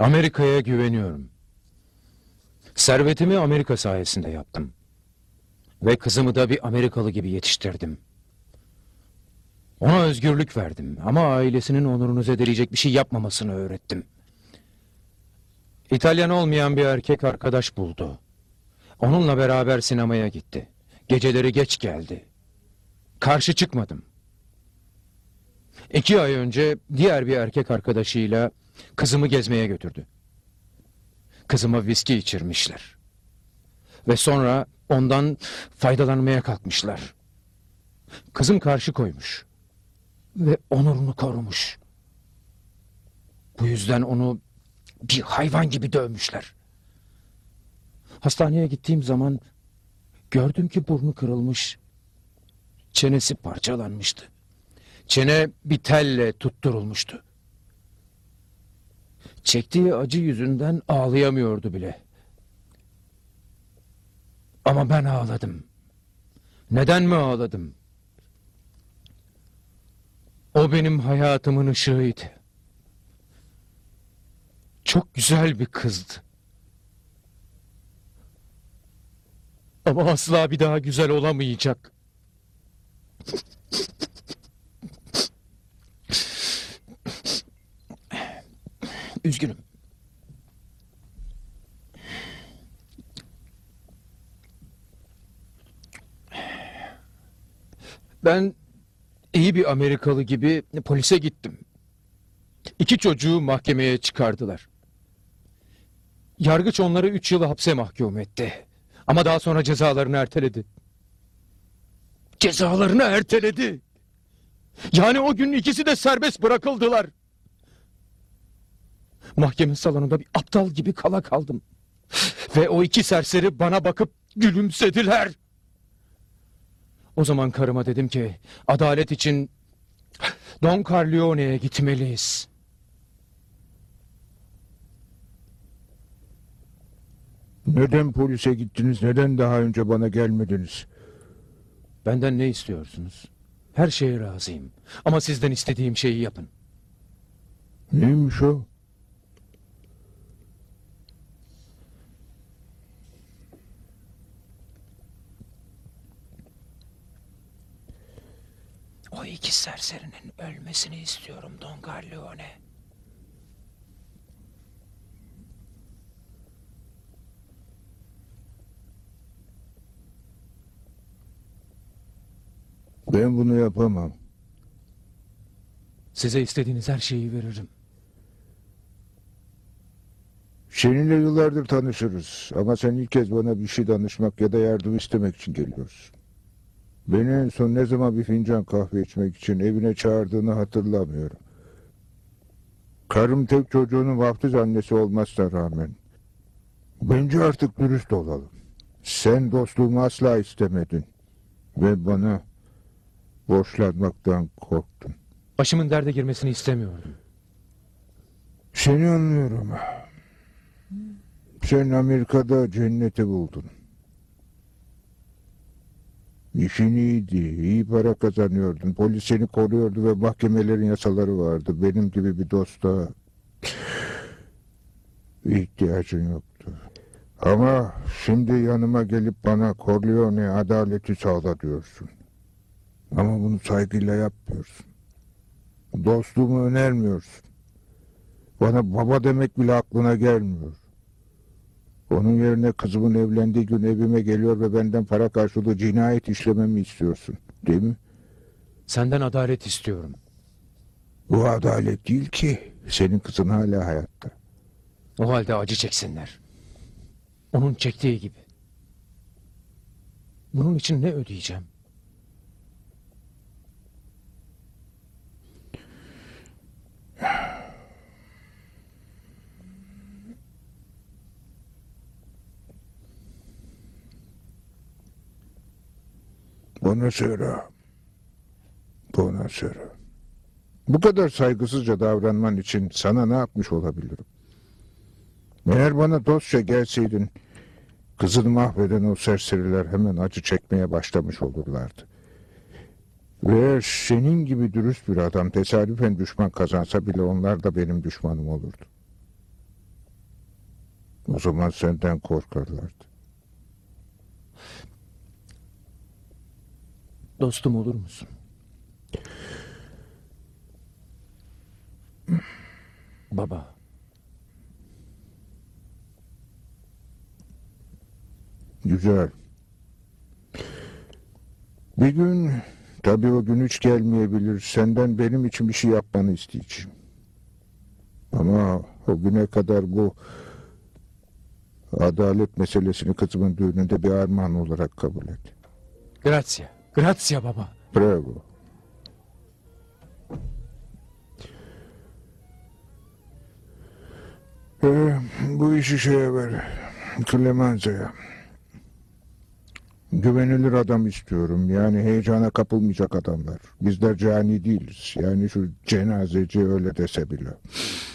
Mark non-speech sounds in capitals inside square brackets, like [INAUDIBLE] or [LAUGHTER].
Amerika'ya güveniyorum. Servetimi Amerika sayesinde yaptım. Ve kızımı da bir Amerikalı gibi yetiştirdim. Ona özgürlük verdim ama ailesinin onurunu zedeleyecek bir şey yapmamasını öğrettim. İtalyan olmayan bir erkek arkadaş buldu. Onunla beraber sinemaya gitti. Geceleri geç geldi. Karşı çıkmadım. İki ay önce diğer bir erkek arkadaşıyla kızımı gezmeye götürdü. Kızıma viski içirmişler. Ve sonra ondan faydalanmaya kalkmışlar. Kızım karşı koymuş. Ve onurunu korumuş. Bu yüzden onu bir hayvan gibi dövmüşler. Hastaneye gittiğim zaman gördüm ki burnu kırılmış. Çenesi parçalanmıştı. Çene bir telle tutturulmuştu. Çektiği acı yüzünden ağlayamıyordu bile. Ama ben ağladım. Neden mi ağladım? O benim hayatımın ışığıydı. Çok güzel bir kızdı. Ama asla bir daha güzel olamayacak. [LAUGHS] Üzgünüm. Ben iyi bir Amerikalı gibi polise gittim. İki çocuğu mahkemeye çıkardılar. Yargıç onları üç yıl hapse mahkum etti. Ama daha sonra cezalarını erteledi. Cezalarını erteledi. Yani o gün ikisi de serbest bırakıldılar. Mahkeme salonunda bir aptal gibi kala kaldım. Ve o iki serseri bana bakıp gülümsediler. O zaman karıma dedim ki adalet için Don Corleone'ye gitmeliyiz. Neden polise gittiniz? Neden daha önce bana gelmediniz? Benden ne istiyorsunuz? Her şeye razıyım. Ama sizden istediğim şeyi yapın. Neymiş o? O iki serserinin ölmesini istiyorum Don Corleone. Ben bunu yapamam. Size istediğiniz her şeyi veririm. Seninle yıllardır tanışırız. Ama sen ilk kez bana bir şey danışmak ya da yardım istemek için geliyorsun. Beni en son ne zaman bir fincan kahve içmek için evine çağırdığını hatırlamıyorum. Karım tek çocuğunun vaftiz annesi olmasına rağmen. Bence artık dürüst olalım. Sen dostluğumu asla istemedin. Ve bana borçlanmaktan korktun. Başımın derde girmesini istemiyordum. Seni anlıyorum. Sen Amerika'da cenneti buldun. İşin iyiydi, iyi para kazanıyordun. Polis seni koruyordu ve mahkemelerin yasaları vardı. Benim gibi bir dosta ihtiyacın yoktu. Ama şimdi yanıma gelip bana Corleone adaleti sağla diyorsun. Ama bunu saygıyla yapmıyorsun. Dostluğumu önermiyorsun. Bana baba demek bile aklına gelmiyor. Onun yerine kızımın evlendiği gün evime geliyor ve benden para karşılığı cinayet işlememi istiyorsun. Değil mi? Senden adalet istiyorum. Bu adalet değil ki. Senin kızın hala hayatta. O halde acı çeksinler. Onun çektiği gibi. Bunun için ne ödeyeceğim? Bana söyle. Bana söyle. Bu kadar saygısızca davranman için sana ne yapmış olabilirim? Eğer bana dostça gelseydin, kızını mahveden o serseriler hemen acı çekmeye başlamış olurlardı. Ve senin gibi dürüst bir adam tesadüfen düşman kazansa bile onlar da benim düşmanım olurdu. O zaman senden korkarlardı. Dostum olur musun? Baba. Güzel. Bir gün, tabii o gün hiç gelmeyebilir, senden benim için bir şey yapmanı isteyeceğim. Ama o güne kadar bu adalet meselesini kızımın düğününde bir armağan olarak kabul et. Grazie. Grazie baba. Bravo. Ee, bu işi şeye ver. Clemence'ye. Güvenilir adam istiyorum. Yani heyecana kapılmayacak adamlar. Bizler cani değiliz. Yani şu cenazeci öyle dese bile.